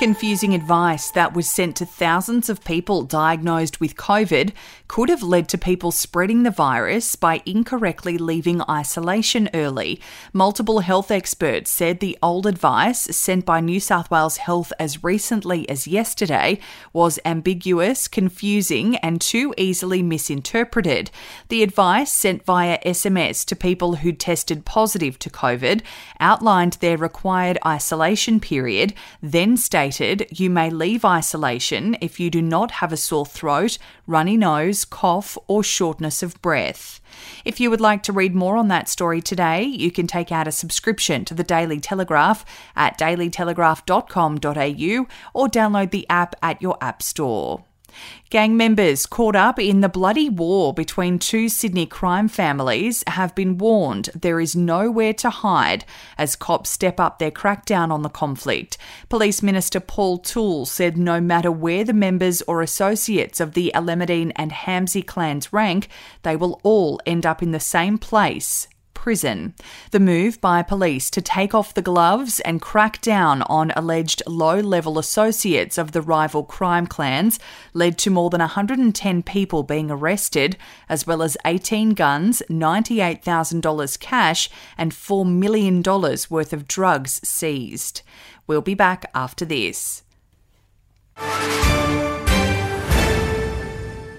Confusing advice that was sent to thousands of people diagnosed with COVID could have led to people spreading the virus by incorrectly leaving isolation early. Multiple health experts said the old advice sent by New South Wales Health as recently as yesterday was ambiguous, confusing, and too easily misinterpreted. The advice sent via SMS to people who tested positive to COVID outlined their required isolation period, then stated stated, you may leave isolation if you do not have a sore throat, runny nose, cough, or shortness of breath. If you would like to read more on that story today, you can take out a subscription to the Daily Telegraph at dailytelegraph.com.au or download the app at your app store. Gang members caught up in the bloody war between two Sydney crime families have been warned there is nowhere to hide as cops step up their crackdown on the conflict. Police Minister Paul Toole said no matter where the members or associates of the Alameddine and Hamzy clans rank, they will all end up in the same place prison. The move by police to take off the gloves and crack down on alleged low level associates of the rival crime clans led to more than 110 people being arrested, as well as 18 guns, $98,000 cash, and $4 million worth of drugs seized. We'll be back after this.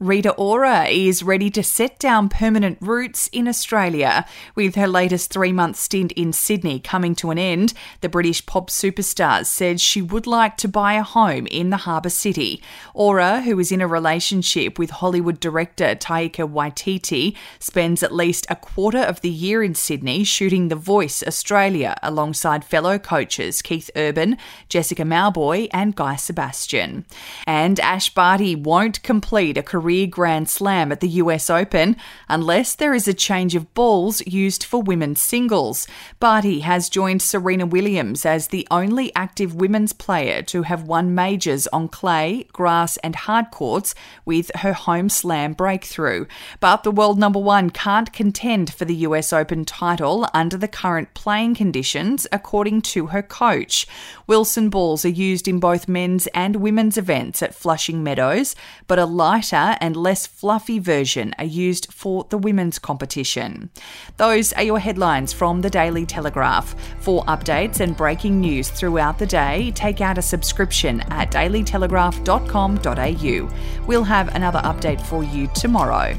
Rita Ora is ready to set down permanent roots in Australia. With her latest three month stint in Sydney coming to an end, the British pop superstar said she would like to buy a home in the harbour city. Ora, who is in a relationship with Hollywood director Taika Waititi, spends at least a quarter of the year in Sydney shooting The Voice Australia alongside fellow coaches Keith Urban, Jessica Mauboy, and Guy Sebastian. And Ash Barty won't complete a career Rear grand Slam at the US Open unless there is a change of balls used for women's singles. Barty has joined Serena Williams as the only active women's player to have won majors on clay, grass, and hard courts with her home slam breakthrough. But the world number one can't contend for the US Open title under the current playing conditions, according to her coach. Wilson balls are used in both men's and women's events at Flushing Meadows, but a lighter and less fluffy version are used for the women's competition. Those are your headlines from the Daily Telegraph. For updates and breaking news throughout the day, take out a subscription at dailytelegraph.com.au. We'll have another update for you tomorrow.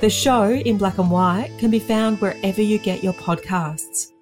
The show in black and white can be found wherever you get your podcasts.